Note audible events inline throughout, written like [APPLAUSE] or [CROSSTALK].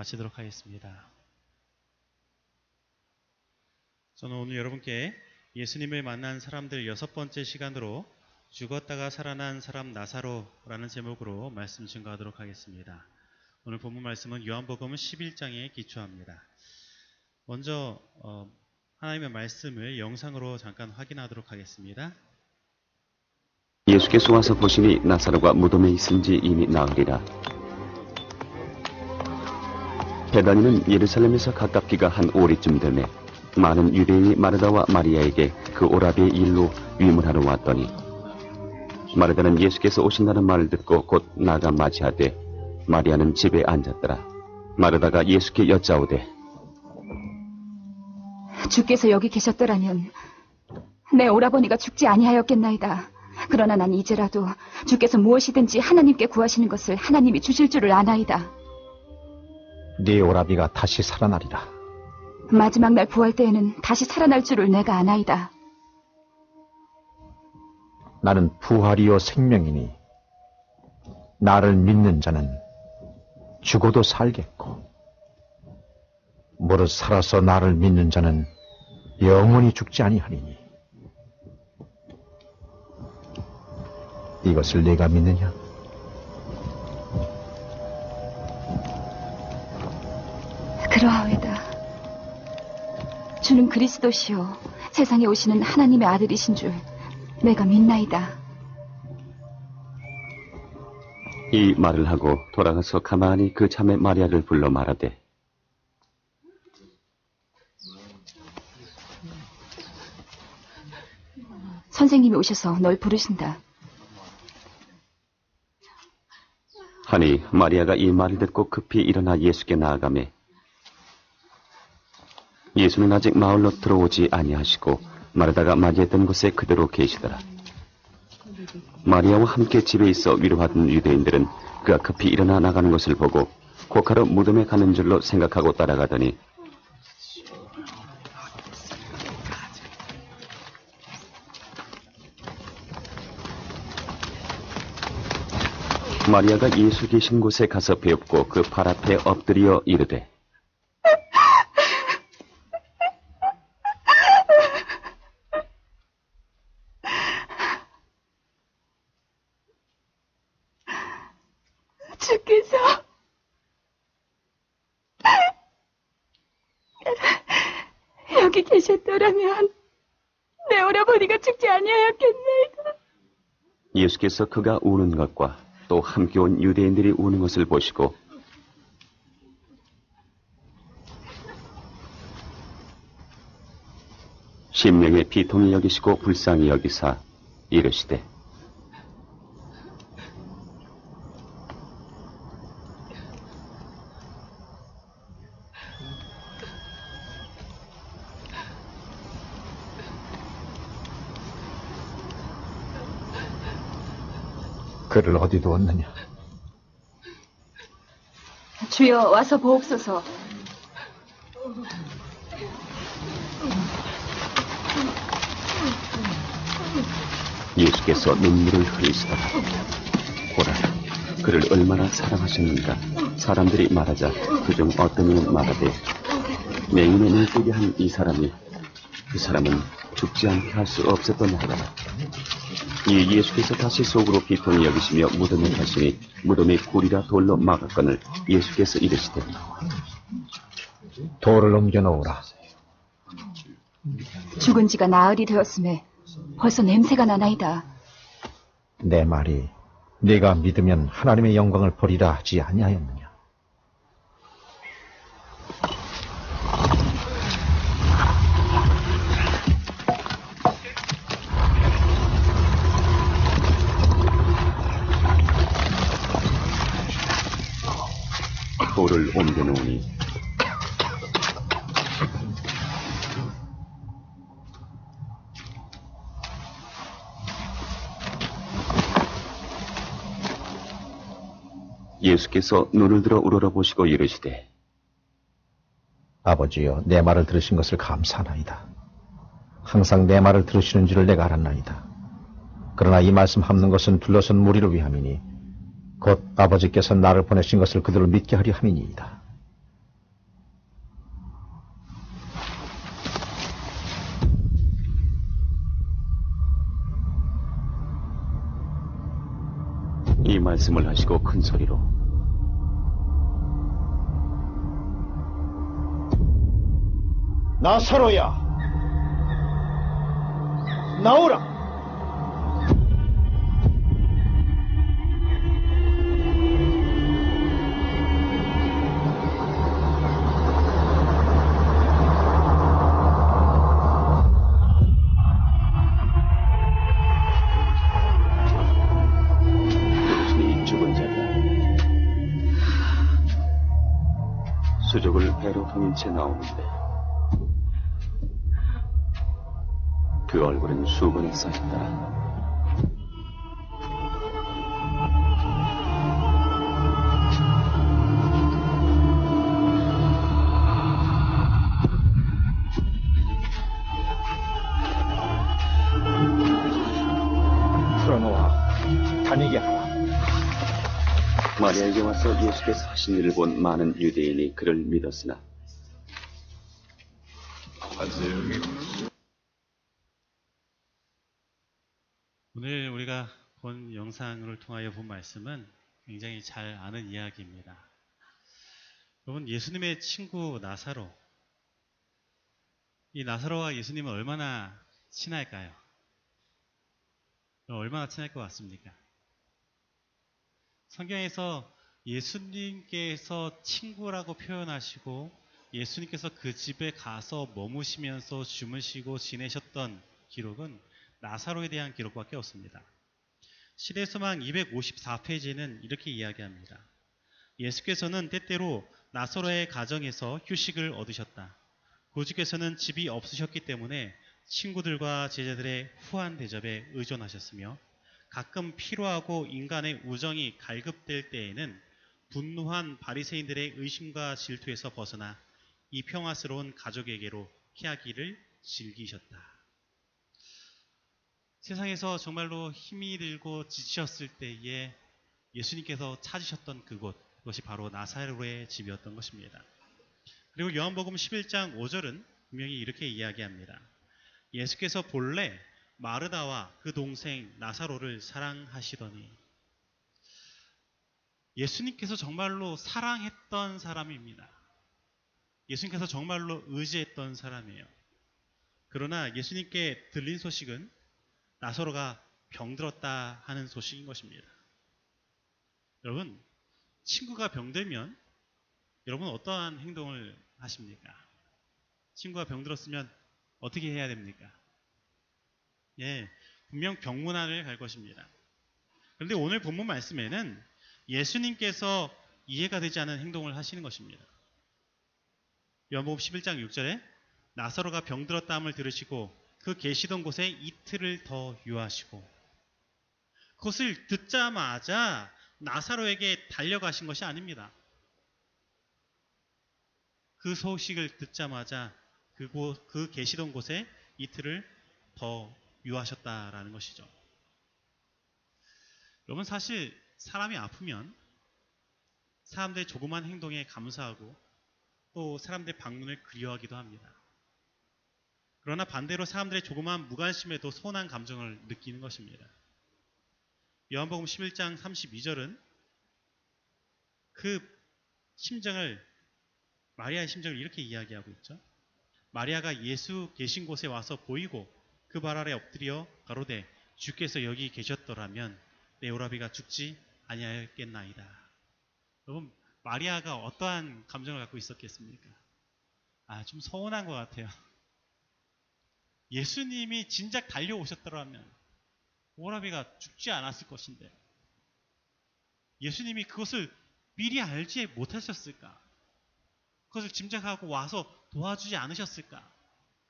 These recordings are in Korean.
마치도록 하겠습니다. 저는 오늘 여러분께 예수님을 만난 사람들 여섯 번째 시간으로 죽었다가 살아난 사람 나사로라는 제목으로 말씀 증거하도록 하겠습니다. 오늘 본문 말씀은 요한복음 11장에 기초합니다. 먼저 어, 하나님의 말씀을 영상으로 잠깐 확인하도록 하겠습니다. 예수께서 와서 보시니 나사로가 무덤에 있은지 이미 나으리라. 베다니는 예루살렘에서 가깝기가 한 오리쯤 되매 많은 유대인이 마르다와 마리아에게 그 오라비의 일로 위문하러 왔더니 마르다는 예수께서 오신다는 말을 듣고 곧 나가 맞이하되 마리아는 집에 앉았더라. 마르다가 예수께 여짜오되 주께서 여기 계셨더라면 내 오라버니가 죽지 아니하였겠나이다. 그러나 난 이제라도 주께서 무엇이든지 하나님께 구하시는 것을 하나님이 주실 줄을 아나이다. 네 오라비가 다시 살아나리라. 마지막 날 부활 때에는 다시 살아날 줄을 내가 아나이다. 나는 부활이요 생명이니 나를 믿는 자는 죽어도 살겠고 무릇 살아서 나를 믿는 자는 영원히 죽지 아니하리니 이것을 네가 믿느냐? 그러하오이다. 주는 그리스도시요 세상에 오시는 하나님의 아들이신 줄 내가 믿나이다. 이 말을 하고 돌아가서 가만히 그 자매 마리아를 불러 말하되 선생님이 오셔서 널 부르신다. 하니 마리아가 이 말을 듣고 급히 일어나 예수께 나아가매 예수는 아직 마을로 들어오지 아니하시고 마르다가 맞이했던 곳에 그대로 계시더라. 마리아와 함께 집에 있어 위로하던 유대인들은 그가 급히 일어나 나가는 것을 보고 고카로 무덤에 가는 줄로 생각하고 따라가더니 마리아가 예수 계신 곳에 가서 배웁고 그 발 앞에 엎드려 이르되 주께서 여기 계셨더라면 내 오라버니가 죽지 아니하였겠나이다. 예수께서 그가 우는 것과 또 함께 온 유대인들이 우는 것을 보시고 심령의 비통히 여기시고 불쌍히 여기사 이르시되 그를 어디 두었느냐? 주여 와서 보옵소서. 예수께서 눈물을 흘리시더라. 보라, 그를 얼마나 사랑하셨는가. 사람들이 말하자 그중 어떤 이는 말하되 맹인의 눈 뜨게 한 이 사람이 그 사람은 죽지 않게 할 수 없었던 하라. 이 예수께서 다시 속으로 비통히 여기시며 무덤에 가시니 무덤에 굴이라 돌로 막았거늘 예수께서 이르시되 돌을 옮겨 놓으라. 죽은 지가 나흘이 되었음에 벌써 냄새가 나나이다. 내 말이 네가 믿으면 하나님의 영광을 보리라 하지 아니하였느냐? 돌을 옮겨 놓으니 예수께서 눈을 들어 우러러보시고 이르시되 아버지여, 내 말을 들으신 것을 감사하나이다. 항상 내 말을 들으시는 줄을 내가 알았나이다. 그러나 이 말씀 함는 것은 둘러선 무리를 위함이니 곧 아버지께서 나를 보내신 것을 그대로 믿게 하려 함이니이다. 이 말씀을 하시고 큰 소리로. 나사로야! 나오라! 인채 나오는데 그 얼굴은 수건에. 다니게 하라. 마리아에게 와서 예수께서 하신 일을 본 많은 유대인이 그를 믿었으나 오늘 우리가 본 영상을 통하여 본 말씀은 굉장히 잘 아는 이야기입니다. 여러분, 예수님의 친구 나사로. 이 나사로와 예수님은 얼마나 친할까요? 얼마나 친할 것 같습니까? 성경에서 예수님께서 친구라고 표현하시고 예수님께서 그 집에 가서 머무시면서 주무시고 지내셨던 기록은 나사로에 대한 기록밖에 없습니다. 시대소망 254페이지는 이렇게 이야기합니다. 예수께서는 때때로 나사로의 가정에서 휴식을 얻으셨다. 고주께서는 집이 없으셨기 때문에 친구들과 제자들의 후한 대접에 의존하셨으며 가끔 필요하고 인간의 우정이 갈급될 때에는 분노한 바리새인들의 의심과 질투에서 벗어나 이 평화스러운 가족에게로 피하기를 즐기셨다. 세상에서 정말로 힘이 들고 지치셨을 때에 예수님께서 찾으셨던 그곳, 그것이 바로 나사로의 집이었던 것입니다. 그리고 요한복음 11장 5절은 분명히 이렇게 이야기합니다. 예수께서 본래 마르다와 그 동생 나사로를 사랑하시더니 예수님께서 정말로 사랑했던 사람입니다. 예수님께서 정말로 의지했던 사람이에요. 그러나 예수님께 들린 소식은 나사로가 병들었다 하는 소식인 것입니다. 여러분, 친구가 병들면 여러분 어떠한 행동을 하십니까? 친구가 병들었으면 어떻게 해야 됩니까? 예, 분명 병문안을 갈 것입니다. 그런데 오늘 본문 말씀에는 예수님께서 이해가 되지 않은 행동을 하시는 것입니다. 요한복음 11장 6절에 나사로가 병들었다함을 들으시고 그 계시던 곳에 이틀을 더 유하시고 그것을 듣자마자 나사로에게 달려가신 것이 아닙니다. 그 소식을 듣자마자 그곳, 그 계시던 곳에 이틀을 더 유하셨다라는 것이죠. 여러분 사실 사람이 아프면 사람들의 조그만 행동에 감사하고 또 사람들의 방문을 그리워하기도 합니다. 그러나 반대로 사람들의 조그마한 무관심에도 서운한 감정을 느끼는 것입니다. 요한복음 11장 32절은 그 심정을 마리아의 심정을 이렇게 이야기하고 있죠. 마리아가 예수 계신 곳에 와서 보이고 그 발 아래 엎드려 가로되 주께서 여기 계셨더라면 내 오라비가 죽지 아니하였겠나이다. 여러분 마리아가 어떠한 감정을 갖고 있었겠습니까? 아, 좀 서운한 것 같아요. 예수님이 진작 달려오셨더라면 오라비가 죽지 않았을 것인데 예수님이 그것을 미리 알지 못하셨을까? 그것을 짐작하고 와서 도와주지 않으셨을까?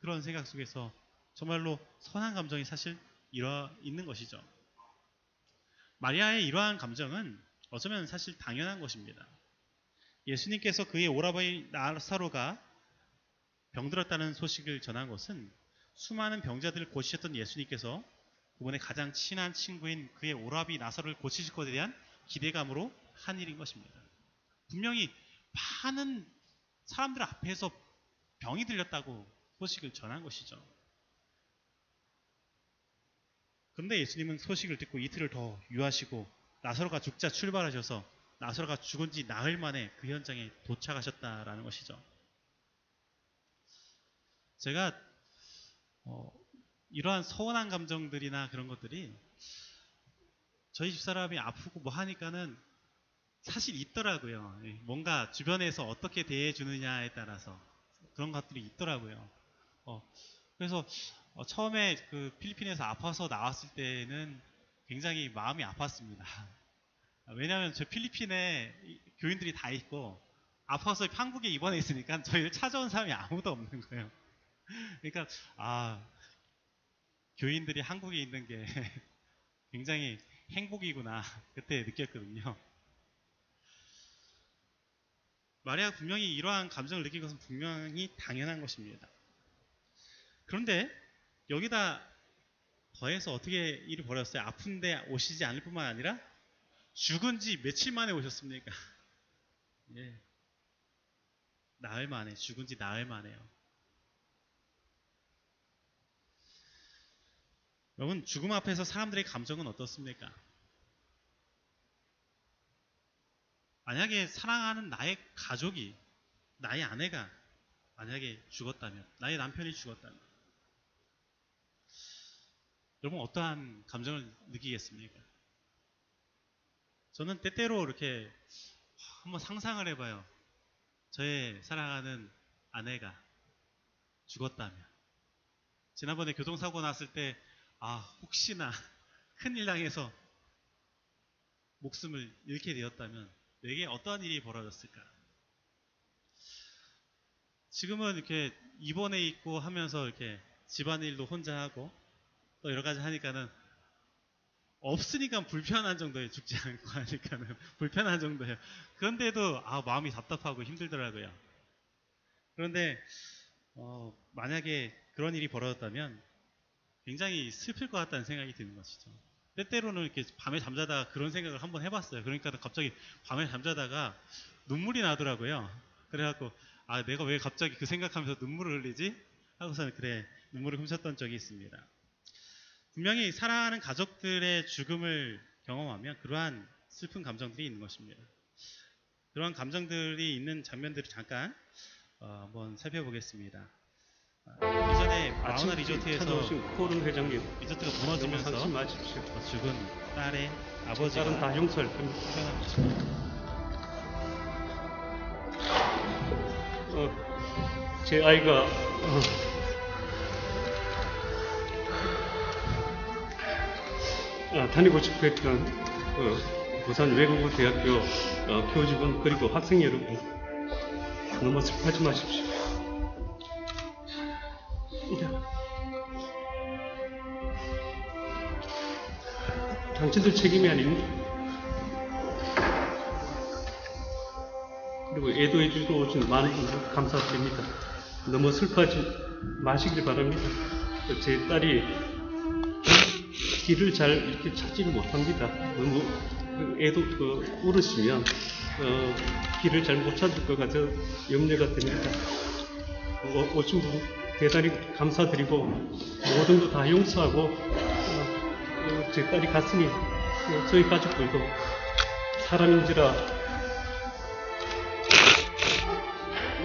그런 생각 속에서 정말로 선한 감정이 사실 일어 있는 것이죠. 마리아의 이러한 감정은 어쩌면 사실 당연한 것입니다. 예수님께서 그의 오라버니 나사로가 병들었다는 소식을 전한 것은 수많은 병자들을 고치셨던 예수님께서 그분의 가장 친한 친구인 그의 오라비 나사로를 고치실 것에 대한 기대감으로 한 일인 것입니다. 분명히 많은 사람들 앞에서 병이 들렸다고 소식을 전한 것이죠. 그런데 예수님은 소식을 듣고 이틀을 더 유하시고 나사로가 죽자 출발하셔서 나사로가 죽은 지 나흘 만에 그 현장에 도착하셨다라는 것이죠. 제가 어, 이러한 서운한 감정들이나 그런 것들이 저희 집사람이 아프고 뭐 하니까는 사실 있더라고요. 예, 뭔가 주변에서 어떻게 대해 주느냐에 따라서 그런 것들이 있더라고요. 어, 그래서 어, 처음에 그 필리핀에서 아파서 나왔을 때는 굉장히 마음이 아팠습니다. 왜냐하면 저 필리핀에 이- 교인들이 다 있고 아파서 한국에 입원해 있으니까 [LAUGHS] 저희를 찾아온 사람이 아무도 없는 거예요. 그러니까 아 교인들이 한국에 있는 게 [LAUGHS] 굉장히 행복이구나 [LAUGHS] 그때 느꼈거든요. 마리아가 분명히 이러한 감정을 느낀 것은 분명히 당연한 것입니다. 그런데 여기다 더해서 어떻게 일이 벌었어요? 아픈데 오시지 않을 뿐만 아니라 죽은 지 며칠 만에 오셨습니까? [LAUGHS] 예. 나흘 만에, 죽은 지 나흘 만에요. 여러분, 죽음 앞에서 사람들의 감정은 어떻습니까? 만약에 사랑하는 나의 가족이, 나의 아내가 만약에 죽었다면, 나의 남편이 죽었다면, 여러분 어떠한 감정을 느끼겠습니까? 저는 때때로 이렇게 한번 상상을 해봐요. 저의 사랑하는 아내가 죽었다면. 지난번에 교통사고 났을 때, 아, 혹시나 큰일 당해서 목숨을 잃게 되었다면, 내게 어떠한 일이 벌어졌을까? 지금은 이렇게 입원해 있고 하면서 이렇게 집안일도 혼자 하고, 또 여러 가지 하니까는 없으니까 불편한 정도에 죽지 않고 하니까는 [LAUGHS] 불편한 정도예요. 그런데도 아 마음이 답답하고 힘들더라고요. 그런데 어, 만약에 그런 일이 벌어졌다면 굉장히 슬플 것 같다는 생각이 드는 것이죠. 때때로는 이렇게 밤에 잠자다가 그런 생각을 한번 해봤어요. 그러니까 갑자기 밤에 잠자다가 눈물이 나더라고요. 그래갖고 아 내가 왜 갑자기 그 생각하면서 눈물을 흘리지? 하고서는 그래 눈물을 훔쳤던 적이 있습니다. 분명히 사랑하는 가족들의 죽음을 경험하면 그러한 슬픈 감정들이 있는 것입니다. 그러한 감정들이 있는 장면들을 잠깐 어, 한번 살펴보겠습니다. 아, 예전에 마우나 리조트에서 코른 회장님 리조트가 무너지면서. 어, 죽은 딸의 아버지가 다른 다 용서할 겁니다. 어, 제 아이가 어, 아, 다니고 싶어 했던 어, 부산 외국어 대학교 어, 교직원 그리고 학생 여러분 너무 슬퍼하지 마십시오. 당신들 책임이 아닙니다. 그리고 애도해 주고 오신 많은 분들 감사드립니다. 너무 슬퍼하지 마시길 바랍니다. 제 딸이 길을 잘 이렇게 찾지를 못합니다. 너무 그 애도 그 울으시면 어, 길을 잘 못 찾을 것 같아 염려가 됩니다. 오, 오신 분 대단히 감사드리고 모든 거 다 용서하고 어, 어, 제 딸이 갔으니 어, 저희 가족들도 사람인지라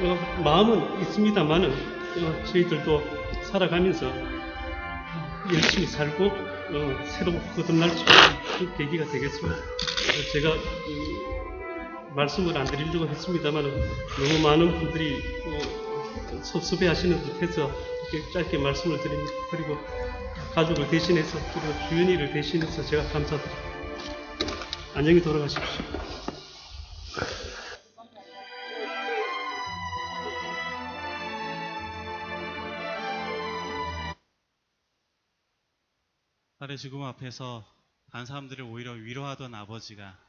어, 마음은 있습니다만은 어, 저희들도 살아가면서 열심히 살고 어, 새로 거듭날 그 계기가 되겠습니다. 어, 제가 음, 말씀을 안 드리려고 했습니다만 너무 많은 분들이 어, 섭섭해 하시는 듯해서 이렇게 짧게 말씀을 드립니다. 그리고 가족을 대신해서 그리고 주연이를 대신해서 제가 감사드립니다. 안녕히 돌아가십시오. 딸의 죽음 앞에서 다른 사람들을 오히려 위로하던 아버지가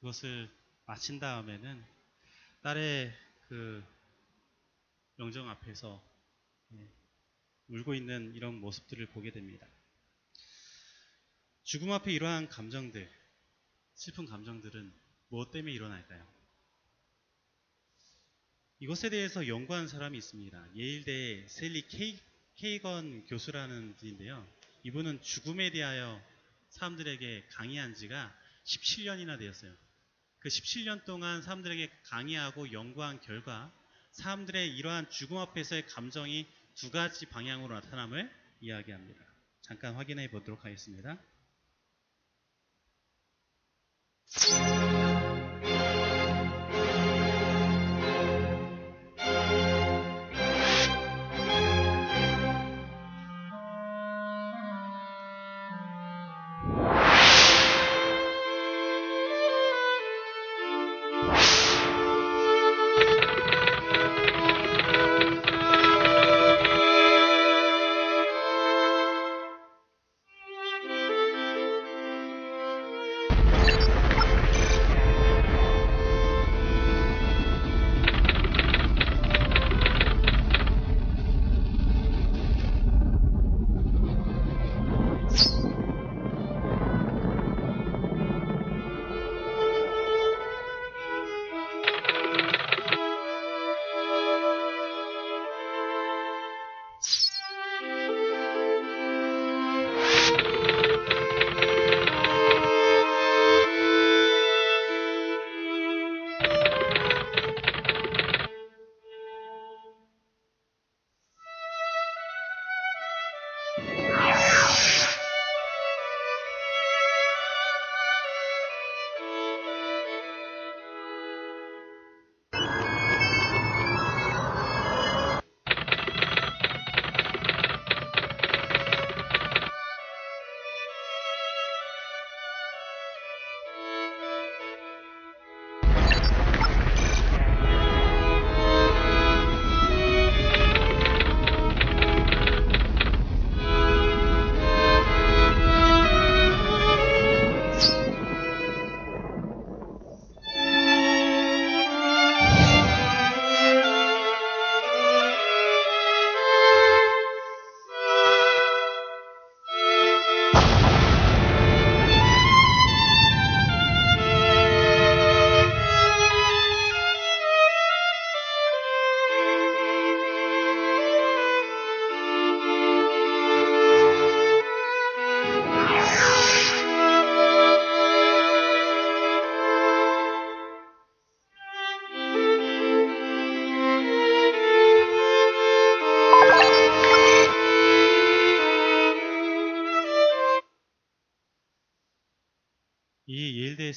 그것을 마친 다음에는 딸의 그 영정 앞에서 예, 울고 있는 이런 모습들을 보게 됩니다. 죽음 앞에 이러한 감정들, 슬픈 감정들은 무엇 때문에 일어날까요? 이것에 대해서 연구한 사람이 있습니다. 예일대 셀리 케이, 케이건 교수라는 분인데요. 이분은 죽음에 대하여 사람들에게 강의한 지가 17년이나 되었어요. 그 17년 동안 사람들에게 강의하고 연구한 결과 사람들의 이러한 죽음 앞에서의 감정이 두 가지 방향으로 나타남을 이야기합니다. 잠깐 확인해 보도록 하겠습니다.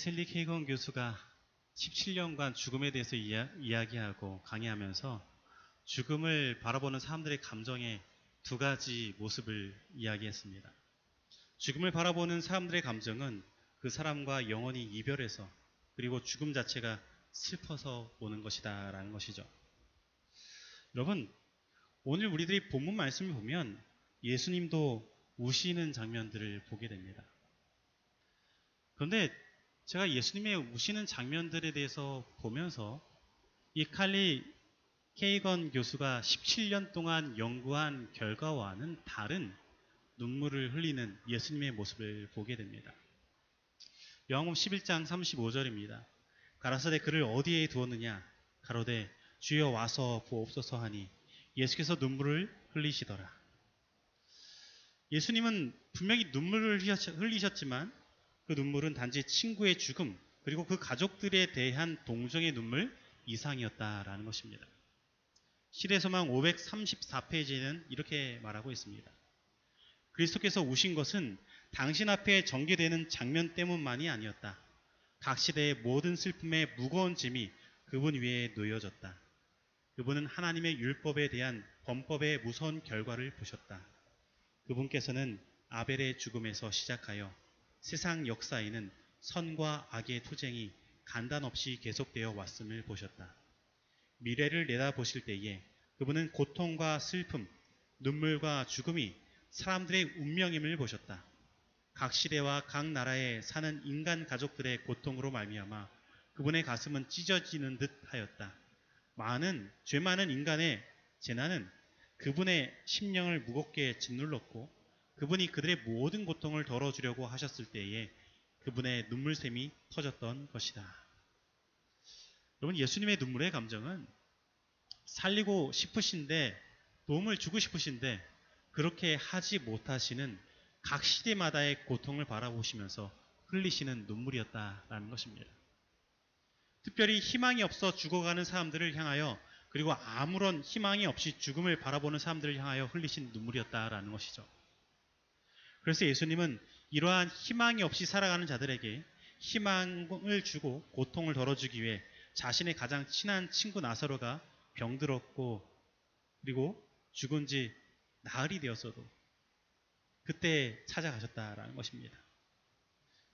셀리 케이건 교수가 17년간 죽음에 대해서 이야, 이야기하고 강의하면서 죽음을 바라보는 사람들의 감정의 두 가지 모습을 이야기했습니다. 죽음을 바라보는 사람들의 감정은 그 사람과 영원히 이별해서 그리고 죽음 자체가 슬퍼서 오는 것이다 라는 것이죠. 여러분, 오늘 우리들이 본문 말씀을 보면 예수님도 우시는 장면들을 보게 됩니다. 그런데 제가 예수님의 우시는 장면들에 대해서 보면서 이 칼리 케이건 교수가 17년 동안 연구한 결과와는 다른 눈물을 흘리는 예수님의 모습을 보게 됩니다. 요한복음 11장 35절입니다. 가라사대 그를 어디에 두었느냐? 가로되 주여 와서 보옵소서 하니 예수께서 눈물을 흘리시더라. 예수님은 분명히 눈물을 흘리셨지만 그 눈물은 단지 친구의 죽음 그리고 그 가족들에 대한 동정의 눈물 이상이었다라는 것입니다. 시대소망 534페이지는 이렇게 말하고 있습니다. 그리스도께서 우신 것은 당신 앞에 전개되는 장면 때문만이 아니었다. 각 시대의 모든 슬픔의 무거운 짐이 그분 위에 놓여졌다. 그분은 하나님의 율법에 대한 범법의 무서운 결과를 보셨다. 그분께서는 아벨의 죽음에서 시작하여 세상 역사에는 선과 악의 투쟁이 간단 없이 계속되어 왔음을 보셨다. 미래를 내다보실 때에 그분은 고통과 슬픔, 눈물과 죽음이 사람들의 운명임을 보셨다. 각 시대와 각 나라에 사는 인간 가족들의 고통으로 말미암아 그분의 가슴은 찢어지는 듯 하였다. 많은 죄 많은 인간의 재난은 그분의 심령을 무겁게 짓눌렀고 그분이 그들의 모든 고통을 덜어주려고 하셨을 때에 그분의 눈물샘이 터졌던 것이다. 여러분 예수님의 눈물의 감정은 살리고 싶으신데 도움을 주고 싶으신데 그렇게 하지 못하시는 각 시대마다의 고통을 바라보시면서 흘리시는 눈물이었다라는 것입니다. 특별히 희망이 없어 죽어가는 사람들을 향하여 그리고 아무런 희망이 없이 죽음을 바라보는 사람들을 향하여 흘리신 눈물이었다라는 것이죠. 그래서 예수님은 이러한 희망이 없이 살아가는 자들에게 희망을 주고 고통을 덜어주기 위해 자신의 가장 친한 친구 나사로가 병들었고 그리고 죽은 지 나흘이 되었어도 그때 찾아가셨다라는 것입니다.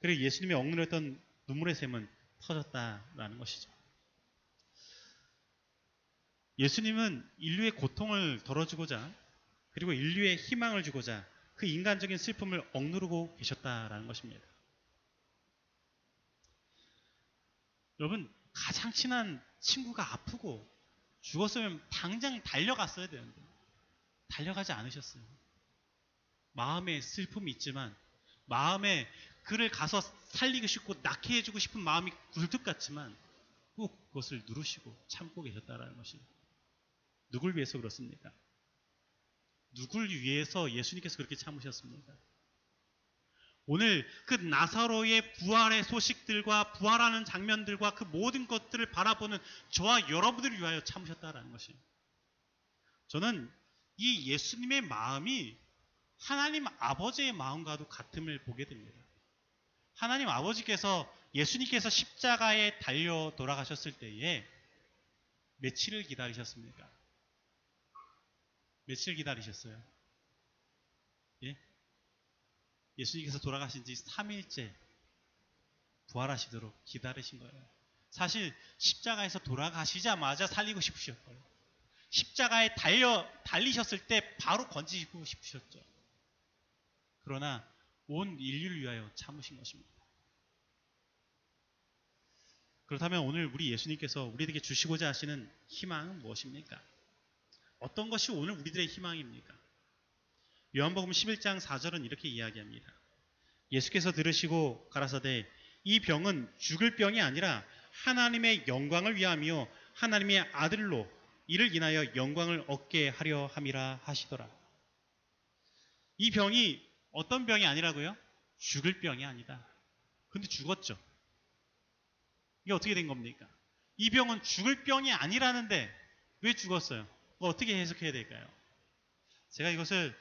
그리고 예수님이 억누렸던 눈물의 샘은 터졌다라는 것이죠. 예수님은 인류의 고통을 덜어주고자 그리고 인류의 희망을 주고자 그 인간적인 슬픔을 억누르고 계셨다라는 것입니다. 여러분 가장 친한 친구가 아프고 죽었으면 당장 달려갔어야 되는데 달려가지 않으셨어요. 마음에 슬픔이 있지만 마음에 그를 가서 살리고 싶고 낳게 해주고 싶은 마음이 굴뚝 같지만 꼭 그것을 누르시고 참고 계셨다라는 것이 누굴 위해서 그렇습니까? 누굴 위해서 예수님께서 그렇게 참으셨습니까? 오늘 그 나사로의 부활의 소식들과 부활하는 장면들과 그 모든 것들을 바라보는 저와 여러분들을 위하여 참으셨다라는 것이. 저는 이 예수님의 마음이 하나님 아버지의 마음과도 같음을 보게 됩니다. 하나님 아버지께서 예수님께서 십자가에 달려 돌아가셨을 때에 며칠을 기다리셨습니까? 며칠 기다리셨어요? 예? 예수님께서 돌아가신 지 3일째 부활하시도록 기다리신 거예요. 사실 십자가에서 돌아가시자마자 살리고 싶으셨고요. 십자가에 달려 달리셨을 때 바로 건지고 싶으셨죠. 그러나 온 인류를 위하여 참으신 것입니다. 그렇다면 오늘 우리 예수님께서 우리에게 주시고자 하시는 희망은 무엇입니까? 어떤 것이 오늘 우리들의 희망입니까? 요한복음 11장 4절은 이렇게 이야기합니다. 예수께서 들으시고 가라사대 이 병은 죽을 병이 아니라 하나님의 영광을 위하며 하나님의 아들로 이를 인하여 영광을 얻게 하려 함이라 하시더라. 이 병이 어떤 병이 아니라고요? 죽을 병이 아니다. 근데 죽었죠. 이게 어떻게 된 겁니까? 이 병은 죽을 병이 아니라는데 왜 죽었어요? 어떻게 해석해야 될까요? 제가 이것을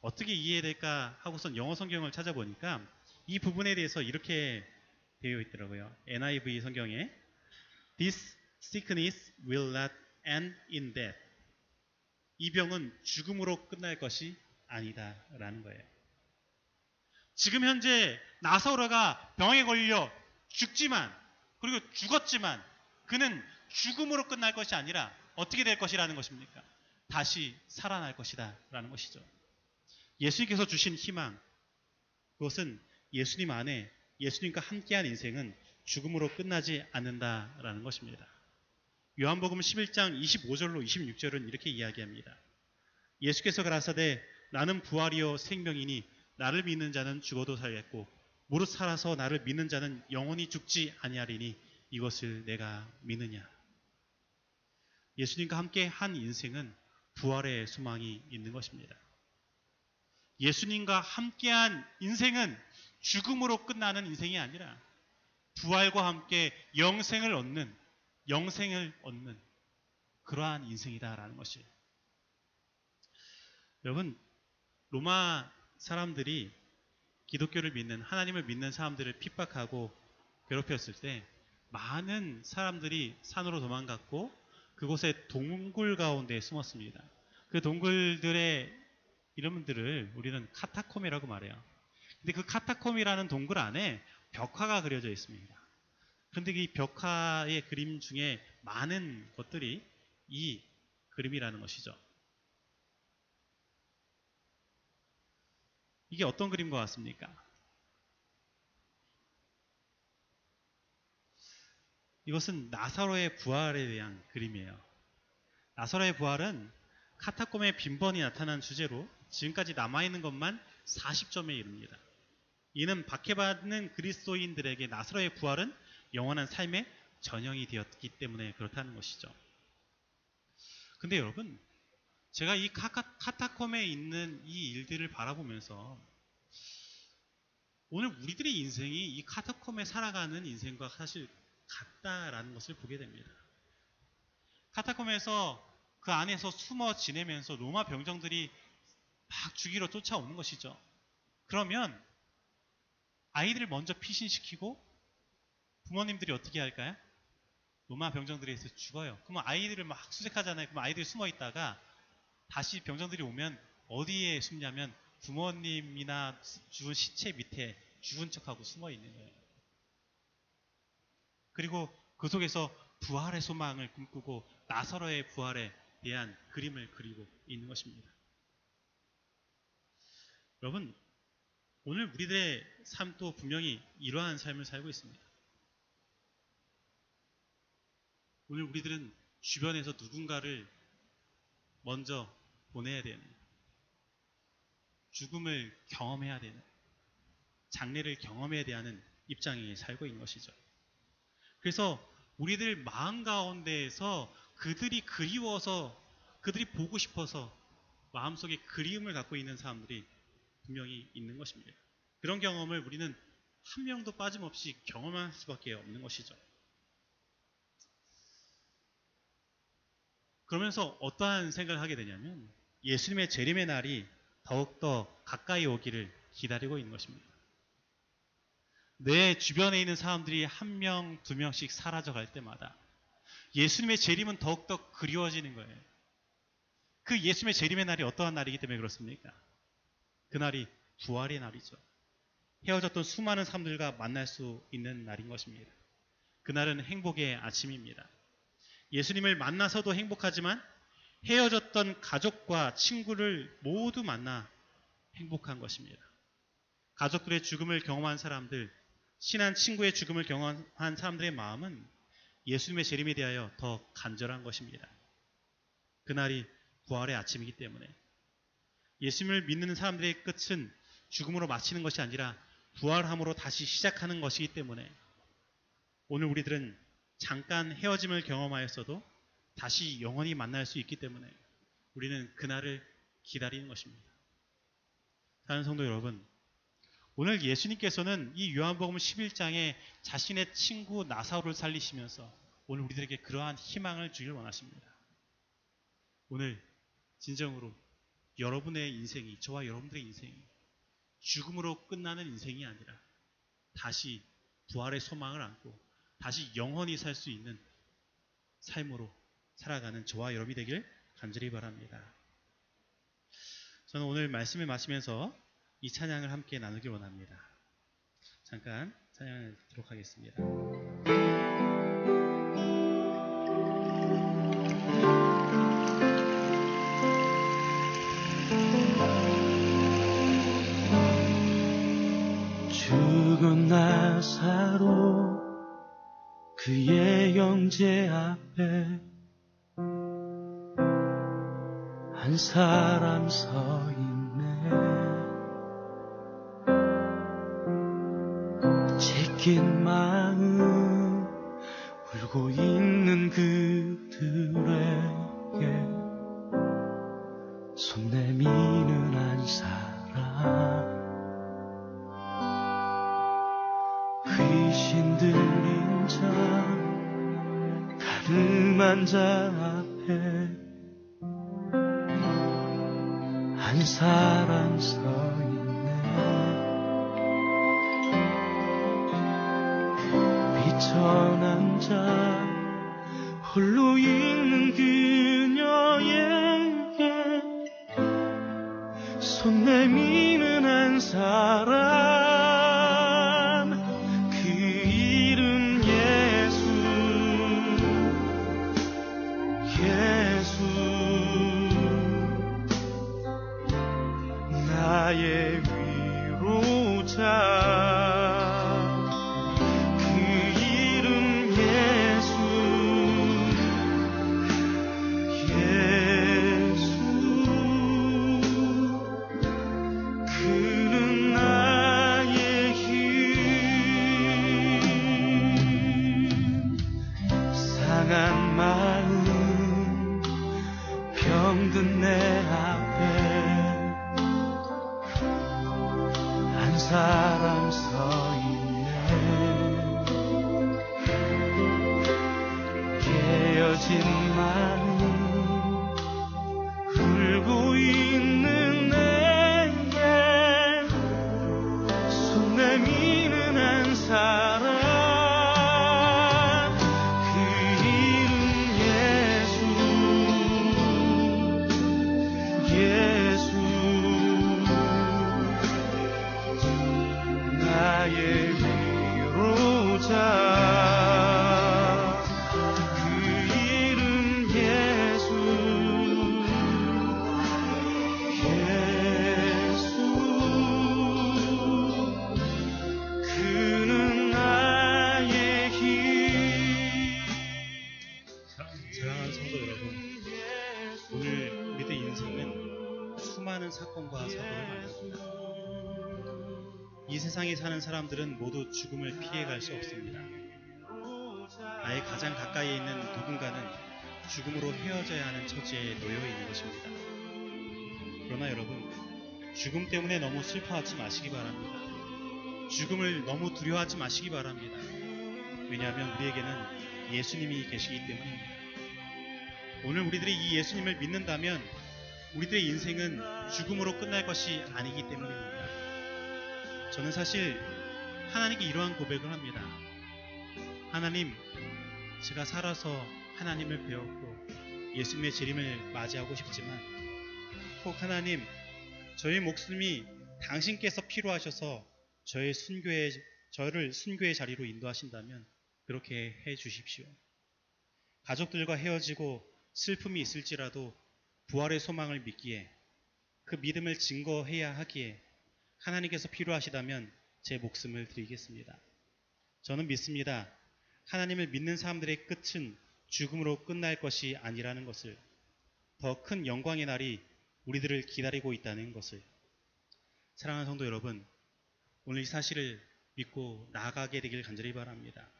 어떻게 이해해야 될까 하고선 영어 성경을 찾아보니까 이 부분에 대해서 이렇게 되어 있더라고요. NIV 성경에 This sickness will not end in death. 이 병은 죽음으로 끝날 것이 아니다 라는 거예요. 지금 현재 나사로가 병에 걸려 죽지만 그리고 죽었지만 그는 죽음으로 끝날 것이 아니라 어떻게 될 것이라는 것입니까? 다시 살아날 것이다 라는 것이죠. 예수님께서 주신 희망 그것은 예수님 안에 예수님과 함께한 인생은 죽음으로 끝나지 않는다라는 것입니다. 요한복음 11장 25절로 26절은 이렇게 이야기합니다. 예수께서 가라사대 나는 부활이요 생명이니 나를 믿는 자는 죽어도 살겠고 무릇 살아서 나를 믿는 자는 영원히 죽지 아니하리니 이것을 내가 믿느냐. 예수님과 함께 한 인생은 부활의 소망이 있는 것입니다. 예수님과 함께한 인생은 죽음으로 끝나는 인생이 아니라 부활과 함께 영생을 얻는 영생을 얻는 그러한 인생이다라는 것이에요. 여러분 로마 사람들이 기독교를 믿는 하나님을 믿는 사람들을 핍박하고 괴롭혔을 때 많은 사람들이 산으로 도망갔고 그곳에 동굴 가운데 숨었습니다. 그 동굴들의 이름들을 우리는 카타콤이라고 말해요. 근데 그 카타콤이라는 동굴 안에 벽화가 그려져 있습니다. 그런데 이 벽화의 그림 중에 많은 것들이 이 그림이라는 것이죠. 이게 어떤 그림과 같습니까? 이것은 나사로의 부활에 대한 그림이에요. 나사로의 부활은 카타콤의 빈번히 나타난 주제로 지금까지 남아있는 것만 40점에 이릅니다. 이는 박해받는 그리스도인들에게 나사로의 부활은 영원한 삶의 전형이 되었기 때문에 그렇다는 것이죠. 근데 여러분, 제가 이 카타, 카타콤에 있는 이 일들을 바라보면서 오늘 우리들의 인생이 이 카타콤에 살아가는 인생과 사실 같다라는 것을 보게 됩니다. 카타콤에서 그 안에서 숨어 지내면서 로마 병정들이 막 죽이러 쫓아오는 것이죠. 그러면 아이들을 먼저 피신시키고 부모님들이 어떻게 할까요? 로마 병정들에 의해서 죽어요. 그러면 아이들을 막 수색하잖아요. 그럼 아이들이 숨어 있다가 다시 병정들이 오면 어디에 숨냐면 부모님이나 죽은 시체 밑에 죽은 척하고 숨어 있는 거예요. 그리고 그 속에서 부활의 소망을 꿈꾸고 나사로의 부활에 대한 그림을 그리고 있는 것입니다. 여러분, 오늘 우리들의 삶도 분명히 이러한 삶을 살고 있습니다. 오늘 우리들은 주변에서 누군가를 먼저 보내야 되는, 죽음을 경험해야 되는, 장례를 경험해야 되는 입장에 살고 있는 것이죠. 그래서 우리들 마음 가운데에서 그들이 그리워서, 그들이 보고 싶어서 마음속에 그리움을 갖고 있는 사람들이 분명히 있는 것입니다. 그런 경험을 우리는 한 명도 빠짐없이 경험할 수밖에 없는 것이죠. 그러면서 어떠한 생각을 하게 되냐면 예수님의 재림의 날이 더욱더 가까이 오기를 기다리고 있는 것입니다. 내 주변에 있는 사람들이 한 명, 두 명씩 사라져 갈 때마다 예수님의 재림은 더욱더 그리워지는 거예요. 그 예수님의 재림의 날이 어떠한 날이기 때문에 그렇습니까? 그날이 부활의 날이죠. 헤어졌던 수많은 사람들과 만날 수 있는 날인 것입니다. 그날은 행복의 아침입니다. 예수님을 만나서도 행복하지만 헤어졌던 가족과 친구를 모두 만나 행복한 것입니다. 가족들의 죽음을 경험한 사람들, 친한 친구의 죽음을 경험한 사람들의 마음은 예수님의 재림에 대하여 더 간절한 것입니다. 그날이 부활의 아침이기 때문에 예수님을 믿는 사람들의 끝은 죽음으로 마치는 것이 아니라 부활함으로 다시 시작하는 것이기 때문에 오늘 우리들은 잠깐 헤어짐을 경험하였어도 다시 영원히 만날 수 있기 때문에 우리는 그날을 기다리는 것입니다. 사는 성도 여러분, 오늘 예수님께서는 이 요한복음 11장에 자신의 친구 나사로를 살리시면서 오늘 우리들에게 그러한 희망을 주길 원하십니다. 오늘 진정으로 여러분의 인생이, 저와 여러분들의 인생이 죽음으로 끝나는 인생이 아니라 다시 부활의 소망을 안고 다시 영원히 살 수 있는 삶으로 살아가는 저와 여러분이 되길 간절히 바랍니다. 저는 오늘 말씀을 마치면서 이 찬양을 함께 나누길 원합니다. 잠깐 찬양을 듣도록 하겠습니다. 죽은 나사로 그의 영제 앞에 한 사람 서 있네 제낀 마음 울고 있는 그들에게 손 내미는 한 사람 귀신 들린 자 가늠한 자 앞에 한 사람 사는 사람들은 모두 죽음을 피해갈 수 없습니다. 나의 가장 가까이에 있는 누군가는 죽음으로 헤어져야 하는 처지에 놓여 있는 것입니다. 그러나 여러분, 죽음 때문에 너무 슬퍼하지 마시기 바랍니다. 죽음을 너무 두려워하지 마시기 바랍니다. 왜냐하면 우리에게는 예수님이 계시기 때문입니다. 오늘 우리들이 이 예수님을 믿는다면 우리들의 인생은 죽음으로 끝날 것이 아니기 때문입니다. 저는 사실 하나님께 이러한 고백을 합니다. 하나님, 제가 살아서 하나님을 배웠고 예수님의 재림을 맞이하고 싶지만 혹 하나님, 저의 목숨이 당신께서 필요하셔서 저의 순교의 저를 순교의 자리로 인도하신다면 그렇게 해 주십시오. 가족들과 헤어지고 슬픔이 있을지라도 부활의 소망을 믿기에 그 믿음을 증거해야 하기에 하나님께서 필요하시다면 제 목숨을 드리겠습니다. 저는 믿습니다. 하나님을 믿는 사람들의 끝은 죽음으로 끝날 것이 아니라는 것을 더 큰 영광의 날이 우리들을 기다리고 있다는 것을 사랑하는 성도 여러분 오늘 이 사실을 믿고 나아가게 되길 간절히 바랍니다.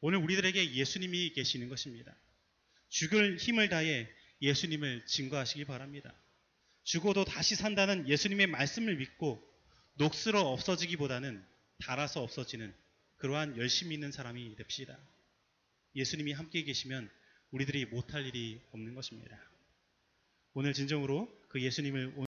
오늘 우리들에게 예수님이 계시는 것입니다. 죽을 힘을 다해 예수님을 증거하시기 바랍니다. 죽어도 다시 산다는 예수님의 말씀을 믿고 녹슬어 없어지기보다는 달아서 없어지는 그러한 열심히 있는 사람이 됩시다. 예수님이 함께 계시면 우리들이 못할 일이 없는 것입니다. 오늘 진정으로 그 예수님을